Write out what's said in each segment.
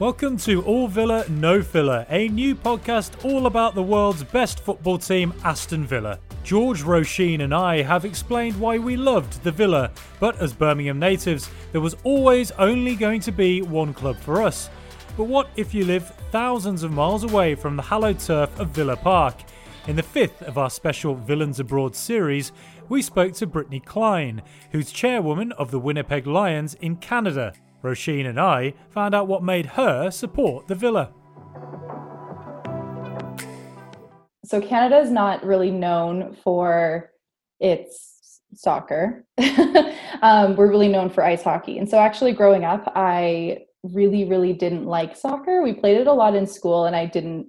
Welcome to All Villa No Filler, a new podcast all about the world's best football team, Aston Villa. George Roisin and I have explained why we loved the Villa, but as Birmingham natives, there was always only going to be one club for us. But what if you live thousands of miles away from the hallowed turf of Villa Park? In the fifth of our special Villains Abroad series, we spoke to Brittany Klein, who's chairwoman of the Winnipeg Lions in Canada. Roisin and I found out what made her support the Villa. So Canada is not really known for its soccer. um, we're really known for ice hockey. And so actually growing up, I really, really didn't like soccer. We played it a lot in school and I didn't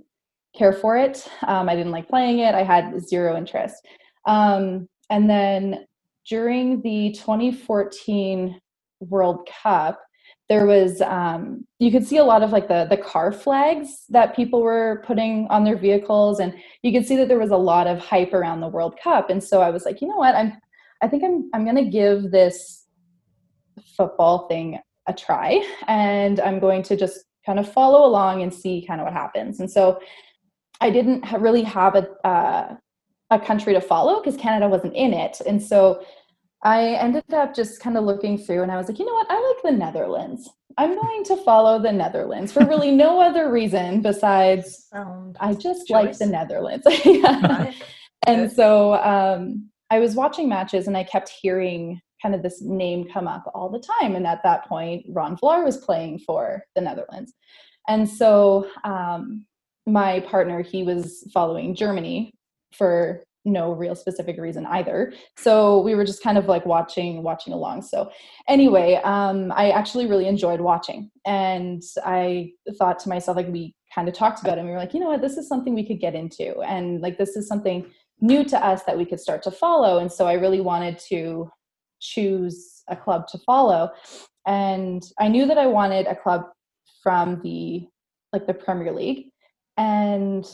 care for it. Um, I didn't like playing it. I had zero interest. Um, and then during the 2014 World Cup, there was um, you could see a lot of like the the car flags that people were putting on their vehicles and you could see that there was a lot of hype around the world cup. And so i was like you know what? I'm i think i'm i'm to give this football thing a try and i'm going to just kind of follow along and see kind of what happens. And so i didn't really have a uh, a country to follow because canada wasn't in it. And so I ended up just kind of looking through and I was like, you know what? I like the Netherlands. I'm going to follow the Netherlands for really no other reason besides Sound I just choice. like the Netherlands. yeah. And so um, I was watching matches and I kept hearing kind of this name come up all the time. And at that point, Ron Vlaar was playing for the Netherlands. And so um, my partner, he was following Germany for no real specific reason either. So we were just kind of like watching watching along. So anyway um i actually really enjoyed watching and i thought to myself like we kind of talked about it and we were like you know what? This is something we could get into and like this is something new to us that we could start to follow. And so i really wanted to choose a club to follow and i knew that i wanted a club from the like the premier league and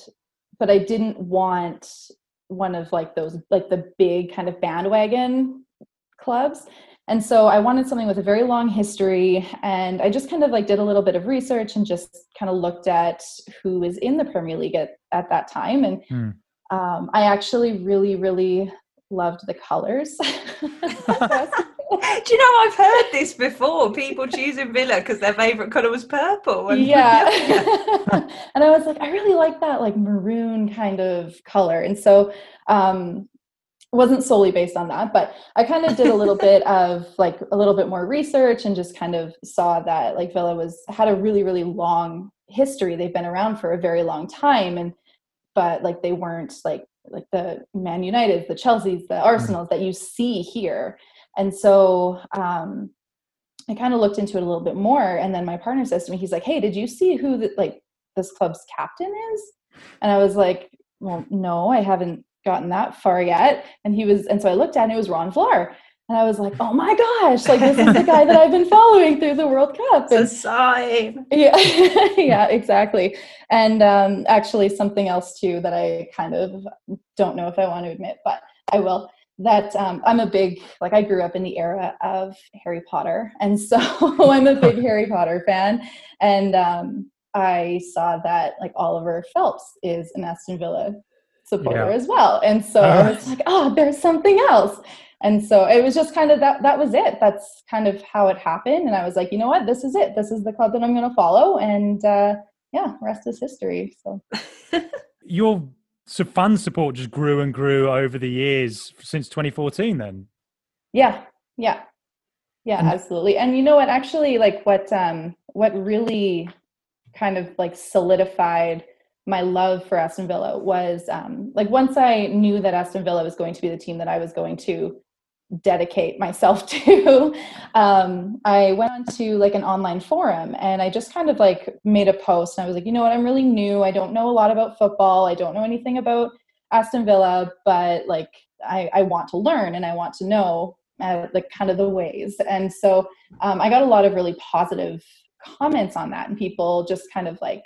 but i didn't want one of like those like the big kind of bandwagon clubs. And so i wanted something with a very long history and i just kind of like did a little bit of research and just kind of looked at who was in the premier league at, at that time. And mm. um, i actually really really loved the colors Do you know I've heard this before? People choosing Villa because their favorite color was purple. And, yeah, and I was like, I really like that like maroon kind of color, and so um, wasn't solely based on that, but I kind of did a little bit of like a little bit more research and just kind of saw that like Villa was had a really really long history. They've been around for a very long time, and but like they weren't like like the Man United, the Chelseas, the mm-hmm. Arsenals that you see here. And so um, I kind of looked into it a little bit more. And then my partner says to me, he's like, Hey, did you see who the, like this club's captain is? And I was like, Well, no, I haven't gotten that far yet. And he was, and so I looked at it, it was Ron Vlaar. And I was like, oh my gosh, like this is the guy that I've been following through the World Cup. And, it's a sign. Yeah, yeah, exactly. And um, actually, something else too that I kind of don't know if I want to admit, but I will that um, I'm a big like I grew up in the era of Harry Potter, and so I'm a big Harry Potter fan. And um, I saw that like Oliver Phelps is an Aston Villa supporter yeah. as well, and so uh. I was like, oh, there's something else. And so it was just kind of that. That was it. That's kind of how it happened. And I was like, you know what? This is it. This is the club that I'm going to follow. And uh, yeah, rest is history. So. You're so fan support just grew and grew over the years since 2014 then? Yeah yeah. Yeah and- absolutely. And you know what? Actually like what um what really kind of like solidified my love for Aston Villa was um like once I knew that Aston Villa was going to be the team that I was going to dedicate myself to. Um, i went on to like an online forum and i just kind of like made a post and i was like you know what? I'm really new. I don't know a lot about football. I don't know anything about aston villa but like i, I want to learn and i want to know uh, like kind of the ways. And so um, i got a lot of really positive comments on that and people just kind of like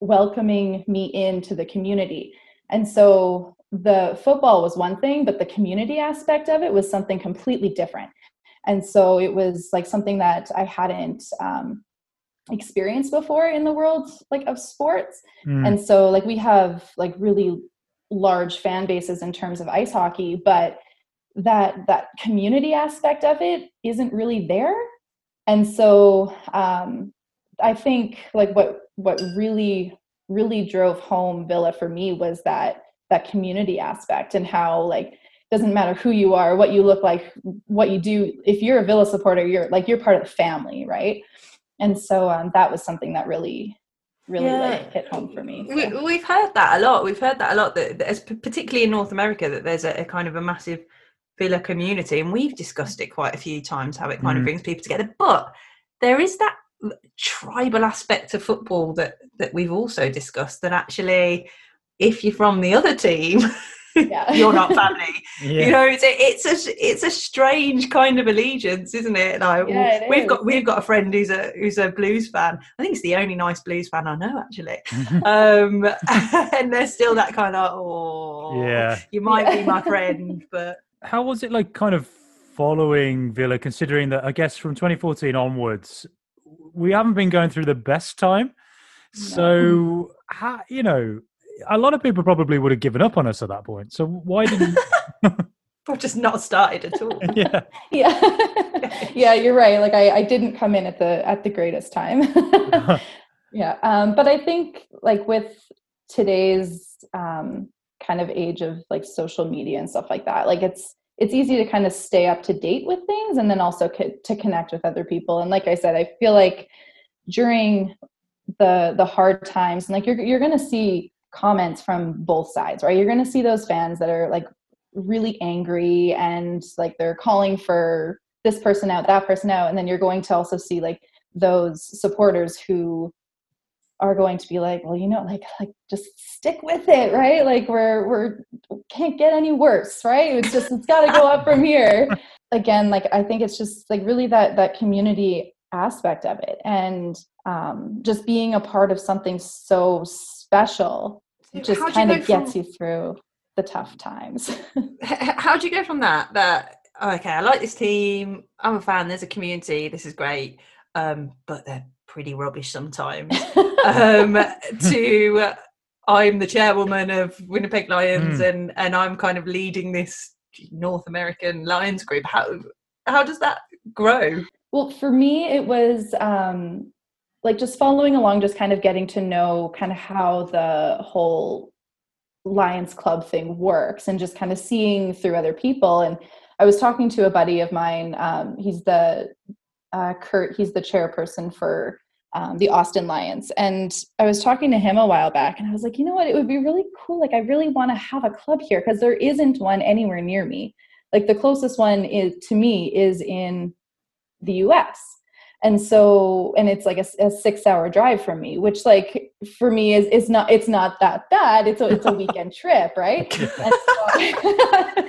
welcoming me into the community. And so the football was one thing, but the community aspect of it was something completely different. And so it was like something that I hadn't um, experience before in the world like of sports Mm. and so like we have like really large fan bases in terms of ice hockey but that that community aspect of it isn't really there and so um i think like what what really really drove home villa for me was that that community aspect and how like it doesn't matter who you are what you look like what you do if you're a villa supporter you're like you're part of the family right and so um, that was something that really really Yeah. like hit home for me We, so. we've heard that a lot. We've heard that a lot. That, that as- particularly in North America, that there's a, a kind of a massive villa community, and we've discussed it quite a few times how it kind of Mm. brings people together. But there is that tribal aspect of football that that we've also discussed. That actually, if you're from the other team, Yeah. you're not family. yeah. You know, it's a, it's a it's a strange kind of allegiance, isn't it? Like Yeah, it we've is. got we've got a friend who's a who's a blues fan. I think it's the only nice blues fan I know actually. Um, and there's still that kind of oh yeah. you might be my friend, but How was it like kind of following Villa, considering that I guess from 2014 onwards, we haven't been going through the best time. So, how, you know, a lot of people probably would have given up on us at that point. So, why didn't. we've just not started at all. yeah. yeah yeah you're right like I, I didn't come in at the at the greatest time yeah um but i think like with today's um kind of age of like social media and stuff like that like it's it's easy to kind of stay up to date with things and then also co- to connect with other people and like i said i feel like during the the hard times and like you're you're going to see comments from both sides right? You're going to see those fans that are like really angry and like they're calling for this person out that person out and then you're going to also see like those supporters who are going to be like well you know like like just stick with it right? Like we're we're can't get any worse right? It's just it's got to go up from here. Again like i think it's just like really that that community aspect of it and um just being a part of something so special just How'd kind go of from- gets you through the tough times. How do you go from that that okay i like this team i'm a fan there's a community this is great um but they're pretty rubbish sometimes. Um to uh, i'm the chairwoman of winnipeg lions Mm. and and i'm kind of leading this north american lions group. How how does that grow? Well, for me, it was um, like just following along, just kind of getting to know kind of how the whole Lions Club thing works and just kind of seeing through other people. And I was talking to a buddy of mine. Um, he's the uh, Kurt, he's the chairperson for um, the Austin Lions. And I was talking to him a while back and I was like, you know what? It would be really cool. Like, I really want to have a club here because there isn't one anywhere near me. Like, the closest one is to me is in the US. And so, and it's like a, a six hour drive from me, which like for me is, is not, it's not that bad. It's a, it's a weekend trip. Right. So-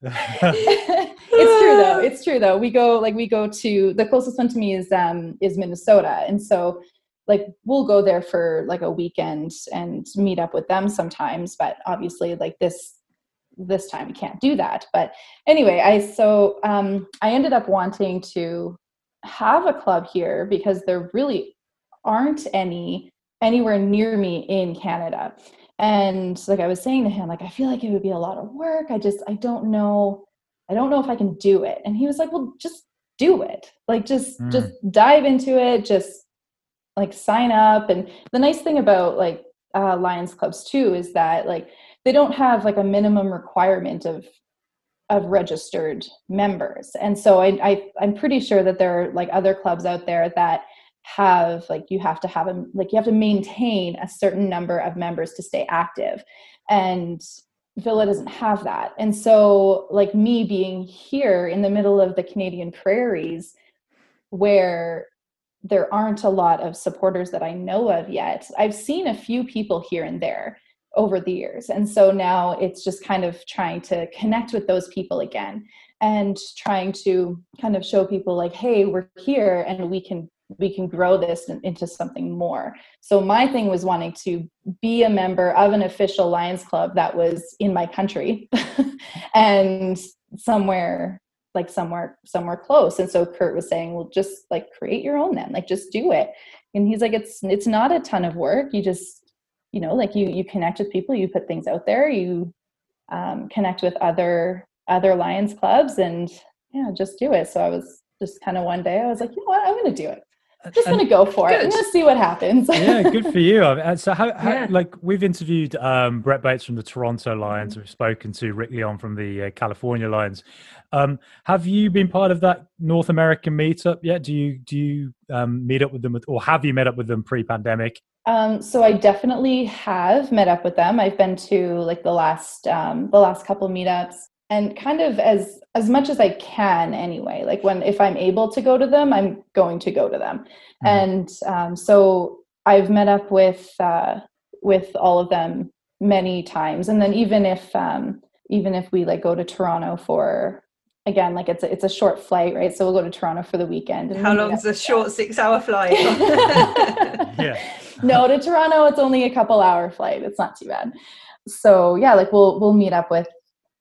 it's true though. It's true though. We go like we go to the closest one to me is um is Minnesota, and so like we'll go there for like a weekend and meet up with them sometimes. But obviously, like this this time we can't do that. But anyway, I so um I ended up wanting to have a club here because there really aren't any anywhere near me in Canada. And like I was saying to him, like I feel like it would be a lot of work. I just I don't know I don't know if I can do it. And he was like, "Well, just do it. Like just Mm. just dive into it. Just like sign up." And the nice thing about like uh, Lions clubs too is that like they don't have like a minimum requirement of of registered members. And so I, I I'm pretty sure that there are like other clubs out there that have like you have to have a like you have to maintain a certain number of members to stay active and Villa doesn't have that. And so, like me being here in the middle of the Canadian prairies, where there aren't a lot of supporters that I know of yet, I've seen a few people here and there over the years. And so now it's just kind of trying to connect with those people again and trying to kind of show people like, hey, we're here and we can we can grow this into something more. So my thing was wanting to be a member of an official Lions club that was in my country and somewhere like somewhere somewhere close and so kurt was saying well just like create your own then like just do it and he's like it's it's not a ton of work you just you know like you you connect with people you put things out there you um, connect with other other lions clubs and yeah just do it. So i was just kind of one day i was like you know what? I'm gonna do it I'm just gonna go for it. I'm gonna see what happens. yeah, good for you. So, how, how yeah. like we've interviewed um, Brett Bates from the Toronto Lions. Mm-hmm. We've spoken to Rick Leon from the uh, California Lions. Um, have you been part of that North American meetup yet? Do you do you um, meet up with them, with, or have you met up with them pre-pandemic? Um, so I definitely have met up with them. I've been to like the last um, the last couple meetups and kind of as as much as i can anyway like when if i'm able to go to them i'm going to go to them. Mm-hmm. and um, so i've met up with uh, with all of them many times. And then even if um, even if we like go to toronto for again like it's a, it's a short flight right? So we'll go to toronto for the weekend how long is a short six hour flight? Yeah. No to toronto it's only a couple hour flight. It's not too bad. So yeah like we'll we'll meet up with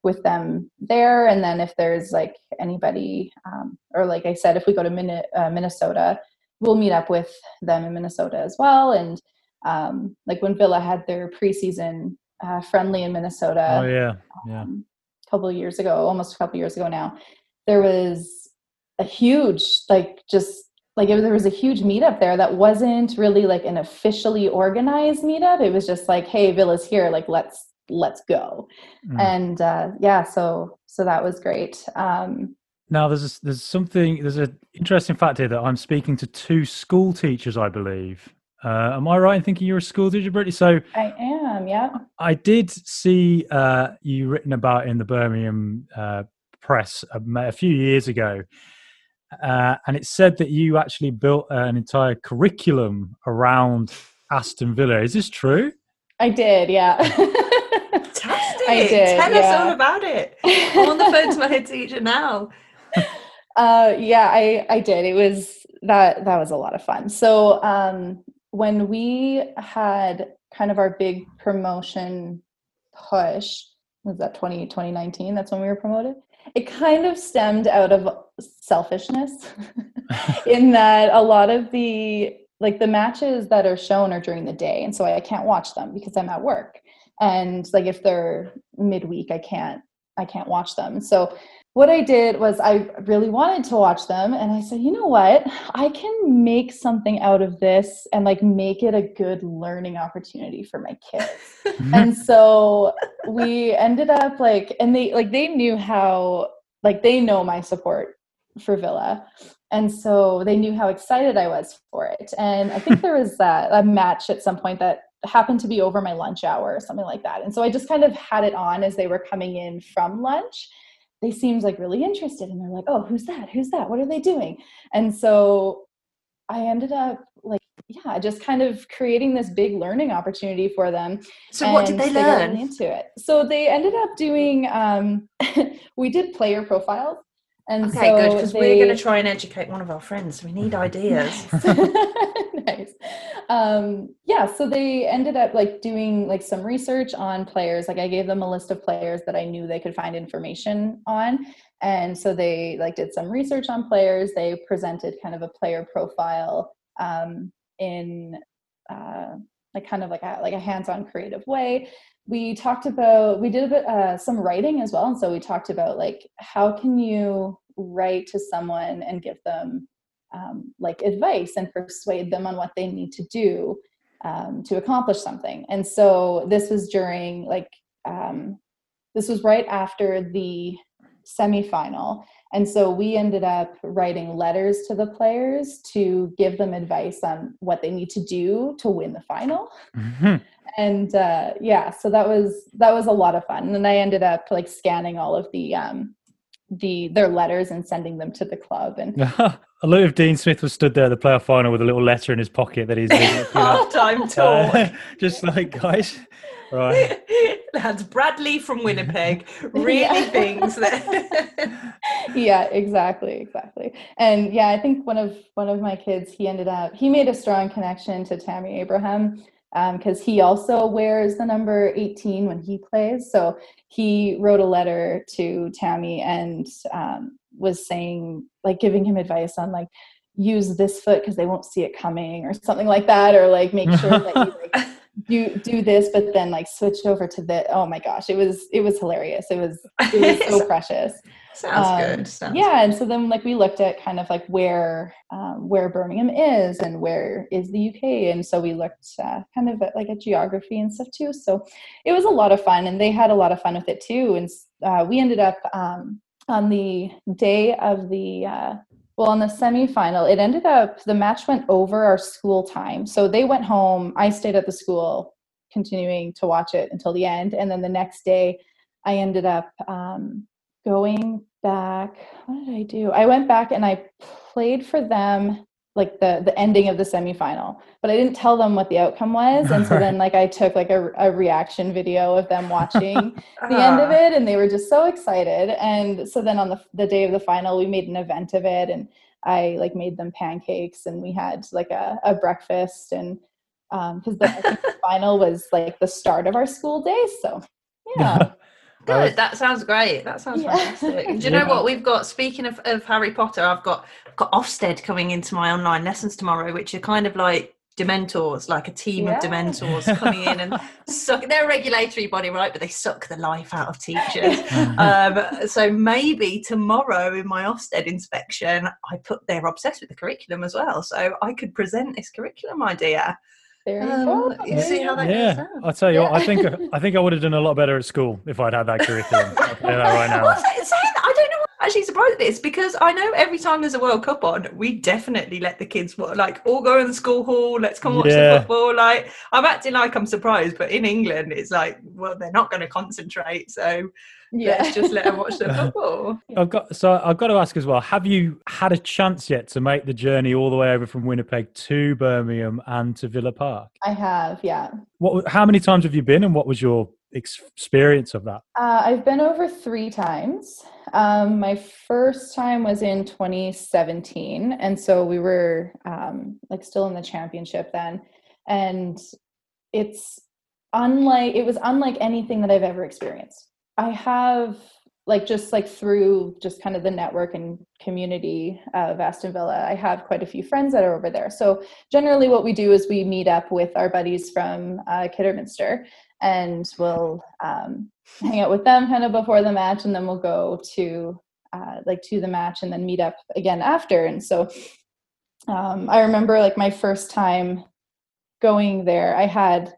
with them there. And then if there's like anybody um, or like i said if we go to Min- uh, minnesota we'll meet up with them in minnesota as well. And um, like when villa had their preseason uh, friendly in minnesota oh yeah. Yeah. um, a couple of years ago almost a couple years ago now there was a huge like just like it, there was a huge meetup there that wasn't really like an officially organized meetup. It was just like hey villa's here. Like let's let's go. Mm. and uh, yeah so so that was great um, now there's a, there's something there's an interesting fact here that i'm speaking to two school teachers i believe. Uh, am i right in thinking you're a school teacher brittany? So i am yeah i did see uh, you written about in the birmingham uh, press a, a, few years ago uh, and it said that you actually built an entire curriculum around aston villa. Is this true? I did yeah I did. Tell yeah. us all about it. I'm on the phone to my head teacher now. Uh, yeah, I I did. It was that that was a lot of fun. So um, when we had kind of our big promotion push, was that 20, 2019? That's when we were promoted. It kind of stemmed out of selfishness, in that a lot of the like the matches that are shown are during the day, and so I can't watch them because I'm at work and like if they're midweek i can't i can't watch them. So what i did was i really wanted to watch them and i said you know what? I can make something out of this and like make it a good learning opportunity for my kids. And so we ended up like and they like they knew how like they know my support for villa. And so they knew how excited i was for it. And i think there was uh, a match at some point that happened to be over my lunch hour or something like that. And so I just kind of had it on as they were coming in from lunch. They seemed like really interested and they're like, oh, who's that? Who's that? What are they doing? And so I ended up like, yeah, just kind of creating this big learning opportunity for them. So what did they, they learn? Into it. So they ended up doing, um, we did player profiles and okay, so good because they... we're going to try and educate one of our friends. We need ideas. nice. Um, yeah, so they ended up like doing like some research on players. Like I gave them a list of players that I knew they could find information on, and so they like did some research on players. They presented kind of a player profile um, in uh, like kind of like a like a hands-on creative way we talked about we did a bit uh, some writing as well and so we talked about like how can you write to someone and give them um, like advice and persuade them on what they need to do um, to accomplish something and so this was during like um, this was right after the semifinal and so we ended up writing letters to the players to give them advice on what they need to do to win the final mm-hmm and uh, yeah, so that was that was a lot of fun. And then I ended up like scanning all of the um, the their letters and sending them to the club. And I love if Dean Smith was stood there at the playoff final with a little letter in his pocket that he's half time talk, uh, just like guys. Right. That's Bradley from Winnipeg really yeah. thinks that Yeah, exactly, exactly. And yeah, I think one of one of my kids, he ended up he made a strong connection to Tammy Abraham because um, he also wears the number 18 when he plays. So he wrote a letter to Tammy and um, was saying like giving him advice on like use this foot because they won't see it coming or something like that or like make sure that you like do do this but then like switch over to the oh my gosh it was it was hilarious. It was it was so precious. Sounds um, good sounds yeah good. and so then like we looked at kind of like where um, where birmingham is and where is the uk and so we looked uh, kind of at like a geography and stuff too. So it was a lot of fun and they had a lot of fun with it too and uh, we ended up um, on the day of the uh, well, in the semifinal, it ended up the match went over our school time. So they went home. I stayed at the school, continuing to watch it until the end. And then the next day, I ended up um, going back. What did I do? I went back and I played for them like the the ending of the semifinal but i didn't tell them what the outcome was. And so then like i took like a, a reaction video of them watching the end of it and they were just so excited. And so then on the, the day of the final we made an event of it and i like made them pancakes and we had like a, a breakfast. And because um, the, the final was like the start of our school day so yeah Good. That sounds great. That sounds yeah. fantastic. Do you know what we've got? Speaking of, of Harry Potter, I've got got Ofsted coming into my online lessons tomorrow, which are kind of like Dementors, like a team yeah. of Dementors coming in and suck. They're a regulatory body, right? But they suck the life out of teachers. um, so maybe tomorrow in my Ofsted inspection, I put they're obsessed with the curriculum as well. So I could present this curriculum idea there you um, go. You see how that yeah. goes. I'll tell you yeah. what, I think I think I would have done a lot better at school if I'd had that curriculum. I'll tell you that right now. Well, I don't know I'm actually surprised at this because I know every time there's a World Cup on, we definitely let the kids like all go in the school hall. Let's come watch yeah. the football. Like I'm acting like I'm surprised, but in England, it's like, well, they're not going to concentrate, so yeah. let's just let them watch the football. I've got so I've got to ask as well. Have you had a chance yet to make the journey all the way over from Winnipeg to Birmingham and to Villa Park? I have, yeah. What? How many times have you been, and what was your experience of that? Uh, I've been over three times. Um, my first time was in 2017, and so we were um, like still in the championship then, and it's unlike it was unlike anything that I've ever experienced. I have like just like through just kind of the network and community of Aston Villa, I have quite a few friends that are over there. So generally, what we do is we meet up with our buddies from uh, Kidderminster, and we'll um, hang out with them kind of before the match, and then we'll go to uh, like to the match, and then meet up again after. And so um, I remember like my first time going there, I had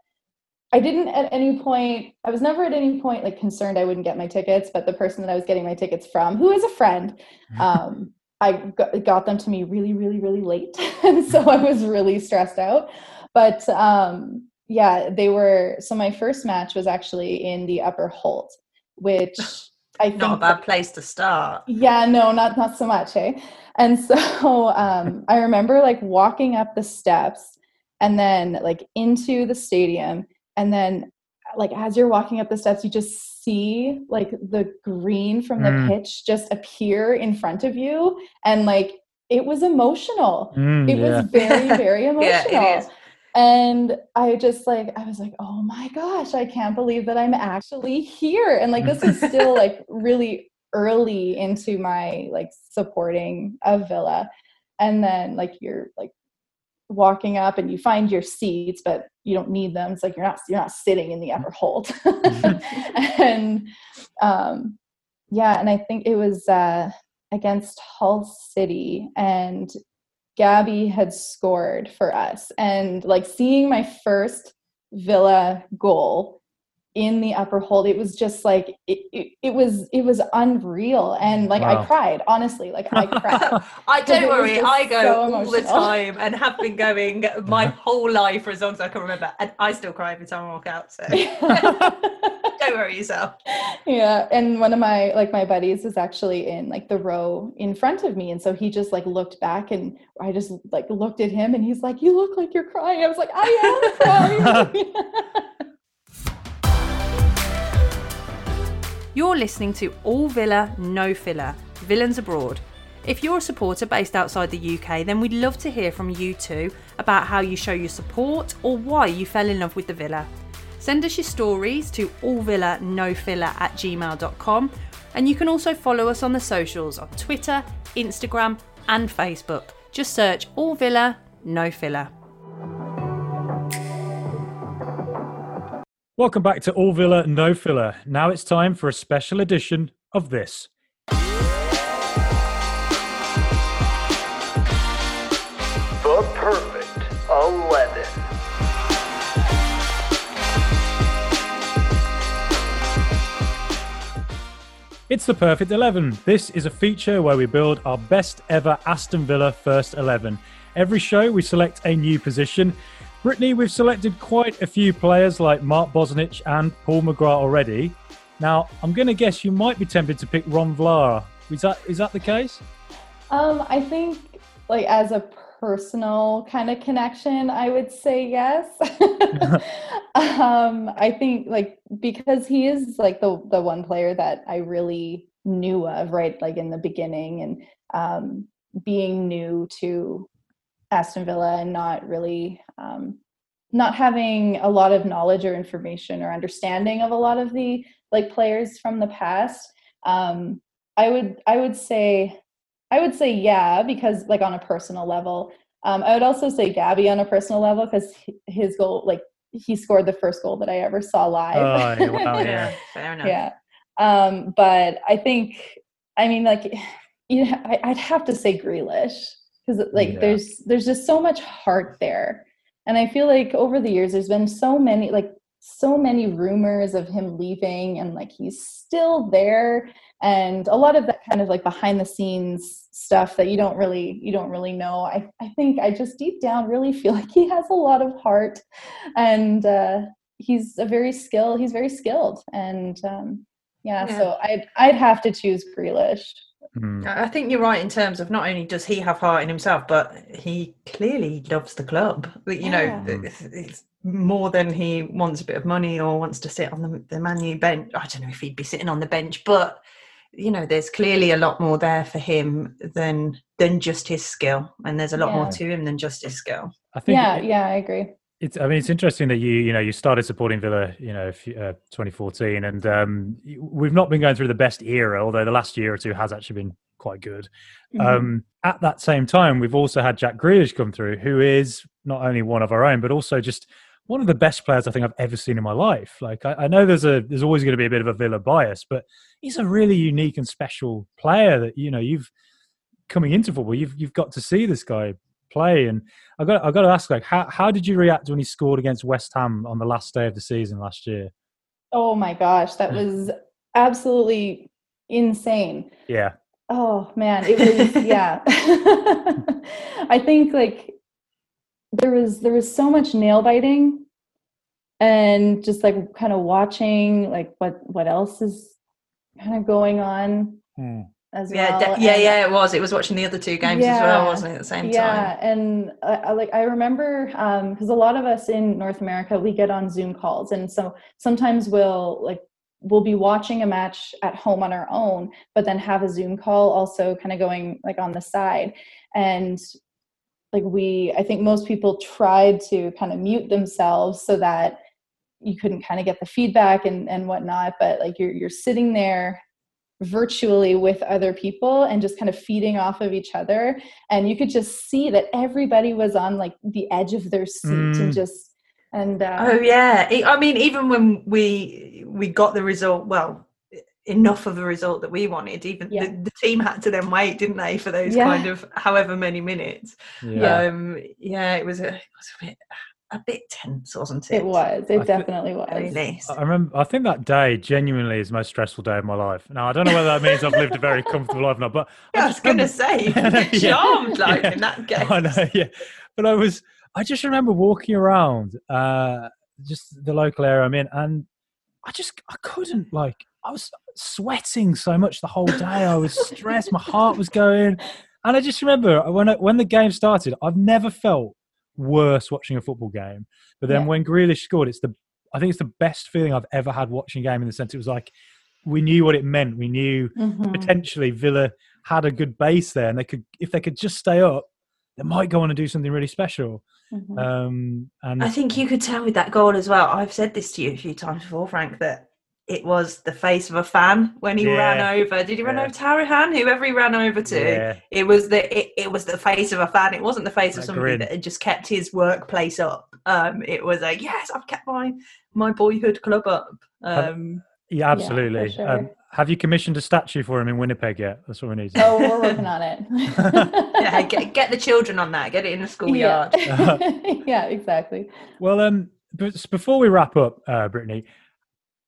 I didn't at any point, I was never at any point like concerned I wouldn't get my tickets, but the person that I was getting my tickets from, who is a friend, um, I got, got, them to me really, really, really late. and so I was really stressed out. But um, yeah, they were, so my first match was actually in the Upper Holte, which I think. Not a bad place to start. Yeah, no, not, not so much, eh? And so um, I remember like walking up the steps and then like into the stadium and then like as you're walking up the steps you just see like the green from the mm. pitch just appear in front of you. And like it was emotional. Mm, it yeah. was very very emotional. yeah, and i just like i was like oh my gosh i can't believe that i'm actually here. And like this is still like really early into my like supporting of villa. And then like you're like walking up and you find your seats but you don't need them. It's like you're not you're not sitting in the upper Holte and um yeah and i think it was uh against hull city and gabby had scored for us. And like seeing my first villa goal in the upper Holte it was just like it, it, it was it was unreal. And like wow. i cried honestly like i cried. I don't worry i go so all the time and have been going my whole life for as long as i can remember and i still cry every time i walk out so. Don't worry yourself. Yeah and one of my like my buddies is actually in like the row in front of me and so he just like looked back and i just like looked at him and he's like you look like you're crying. I was like i am crying You're listening to All Villa, No Filler, Villains Abroad. If you're a supporter based outside the UK, then we'd love to hear from you too about how you show your support or why you fell in love with the villa. Send us your stories to allvillanofiller at gmail.com And you can also follow us on the socials on Twitter, Instagram, and Facebook. Just search All Villa, No Filler. Welcome back to All Villa No Filler. Now it's time for a special edition of this. The perfect 11. It's the Perfect 11. This is a feature where we build our best ever Aston Villa first 11. Every show we select a new position. Brittany, we've selected quite a few players like Mark Bosnich and Paul McGrath already. Now, I'm going to guess you might be tempted to pick Ron Vlaar. Is that is that the case? Um, I think like as a personal kind of connection, I would say yes. um, I think like because he is like the the one player that I really knew of right like in the beginning and um, being new to Aston Villa and not really um, not having a lot of knowledge or information or understanding of a lot of the like players from the past. Um, I would I would say I would say yeah because like on a personal level. Um, I would also say Gabby on a personal level because his goal like he scored the first goal that I ever saw live. Oh, yeah, wow, yeah. Yeah, fair enough. yeah. Um, but I think I mean like you know, I, I'd have to say Grealish because like Yeah. there's there's just so much heart there and i feel like over the years there's been so many like so many rumors of him leaving and like he's still there and a lot of that kind of like behind the scenes stuff that you don't really you don't really know i, I think i just deep down really feel like he has a lot of heart and uh he's a very skilled he's very skilled and um yeah, Yeah. so i'd i'd have to choose Grealish. Hmm. I I think you're right in terms of not only does he have heart in himself, but he clearly loves the club. But, You know, Yeah. it's, it's more than he wants a bit of money or wants to sit on the, the Man U bench. I don't know if he'd be sitting on the bench, but you know, there's clearly a lot more there for him than than just his skill, and there's a lot more to him than just his skill. I think Yeah, it- yeah, I agree. It's, I mean, it's interesting that you, you know, you started supporting Villa, you know, if uh, 2014, and um, we've not been going through the best era, although the last year or two has actually been quite good. Mhm. Um, at that same time, we've also had Jack Grealish come through, who is not only one of our own, but also just one of the best players I think I've ever seen in my life. Like, I, I know there's a there's always going to be a bit of a Villa bias, but he's a really unique and special player that you know you've coming into football, you've you've got to see this guy play. And I got I got to ask, like, how how did you react when he scored against West Ham on the last day of the season last year? Oh my gosh, that was absolutely insane. Yeah, Oh man, it was yeah. I think like there was there was so much nail biting and just like kind of watching like what what else is kind of going on Hmm. As Yeah, well. de- yeah, and- yeah. It was. It was watching the other two games as well, wasn't it? At the same yeah time. Yeah, and I, I like i remember um, because a lot of us in north america we get on zoom calls and so sometimes we'll like we'll be watching a match at home on our own but then have a zoom call also kind of going like on the side and like we i think most people tried to kind of mute themselves so that you couldn't kind of get the feedback and and whatnot but like you're you're sitting there virtually with other people and just kind of feeding off of each other and you could just see that everybody was on like the edge of their seat Mm. and just and uh, Oh yeah. i mean, even when we we got the result, well, enough of the result that we wanted, even Yeah. the, the team had to then wait, didn't they, for those Yeah. kind of however many minutes. yeah. Um, yeah, it was a, it was a bit a bit tense, wasn't it? it was it I thi- definitely was At least. I remember. I think that day genuinely is the most stressful day of my life. Now I don't know whether that means I've lived a very comfortable life or not, but I was going to say, you Yeah. charmed like Yeah. in that game. I know, yeah. But I was. I just remember walking around, uh, just the local area I'm in, and I just I couldn't like. I was sweating so much the whole day. I was stressed. My heart was going, and I just remember when I, when the game started. I've never felt worse watching a football game. But then Yeah. when Grealish scored, it's the I think it's the best feeling I've ever had watching a game in the sense it was like we knew what it meant. We knew Mhm. potentially Villa had a good base there, and they could if they could just stay up, they might go on and do something really special. Mhm. Um, and I think you could tell with that goal as well. I've said this to you a few times before, Frank, that it was the face of a fan when he Yeah. ran over. Did he run Yeah. over Tarahan? Whoever he ran over to, Yeah. it was the it, it was the face of a fan. It wasn't the face of somebody grin. that had just kept his workplace up. Um, it was a yes, I've kept my my boyhood club up. Have- Um, Yeah, absolutely. sure. um, have you commissioned a statue for him in Winnipeg yet? That's what we need. oh, we're working on it. yeah, get get the children on that. Get it in the schoolyard. Yeah. yeah, exactly. Well, um, before we wrap up, uh, Brittany,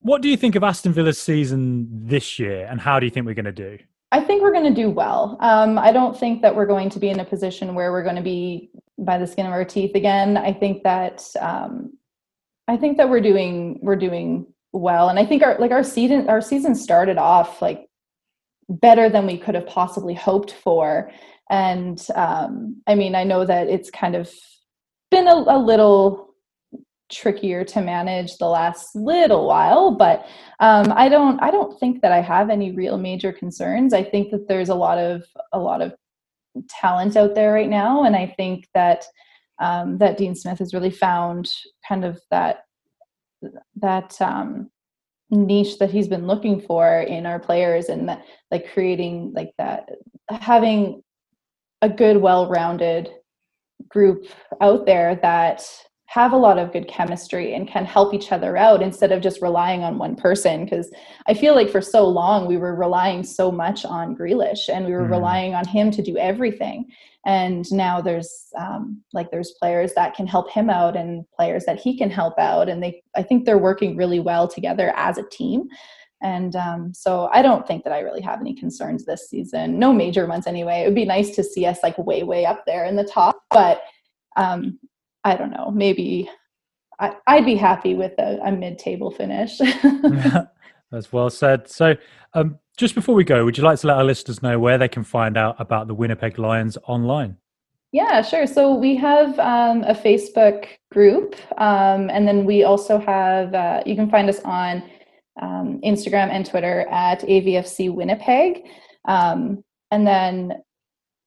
what do you think of Aston Villa's season this year, and how do you think we're going to do? I think we're going to do well. Um, I don't think that we're going to be in a position where we're going to be by the skin of our teeth again. I think that um, I think that we're doing we're doing well, and I think our like our season our season started off like better than we could have possibly hoped for. And um, I mean, I know that it's kind of been a, a little trickier to manage the last little while, but um, I don't I don't think that I have any real major concerns. I think that there's a lot of a lot of talent out there right now, and I think that um, that Dean Smith has really found kind of that that um, niche that he's been looking for in our players, and that like creating like that having a good, well-rounded group out there that have a lot of good chemistry and can help each other out instead of just relying on one person. Because I feel like for so long we were relying so much on Grealish and we were Mhm. relying on him to do everything. And now there's um, like there's players that can help him out and players that he can help out, and they I think they're working really well together as a team. And um, so I don't think that I really have any concerns this season. No major ones anyway. It would be nice to see us like way, way up there in the top, but um, I don't know. Maybe I, I'd be happy with a, a mid-table finish. That's well said. So, um, just before we go, would you like to let our listeners know where they can find out about the Winnipeg Lions online? Yeah, sure. So we have um, a Facebook group, um, and then we also have. Uh, you can find us on um, Instagram and Twitter at AVFC Winnipeg, um, and then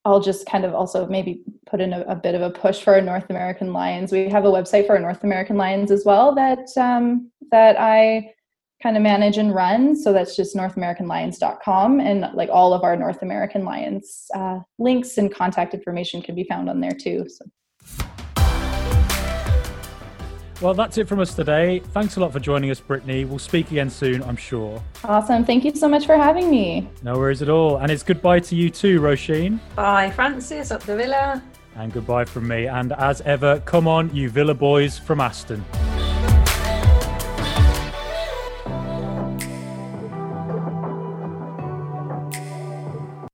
I'll just kind of also maybe put in a, a bit of a push for North American Lions. We have a website for North American Lions as well that um, that I kind of manage and run. So that's just NorthAmericanLions.com, and like all of our North American Lions uh, links and contact information can be found on there too. So. Well, that's it from us today. Thanks a lot for joining us, Brittany. We'll speak again soon, I'm sure. Awesome. Thank you so much for having me. No worries at all. And it's goodbye to you too, Roisin. Bye, Francis, up the villa. And goodbye from me. And as ever, come on, you Villa boys from Aston.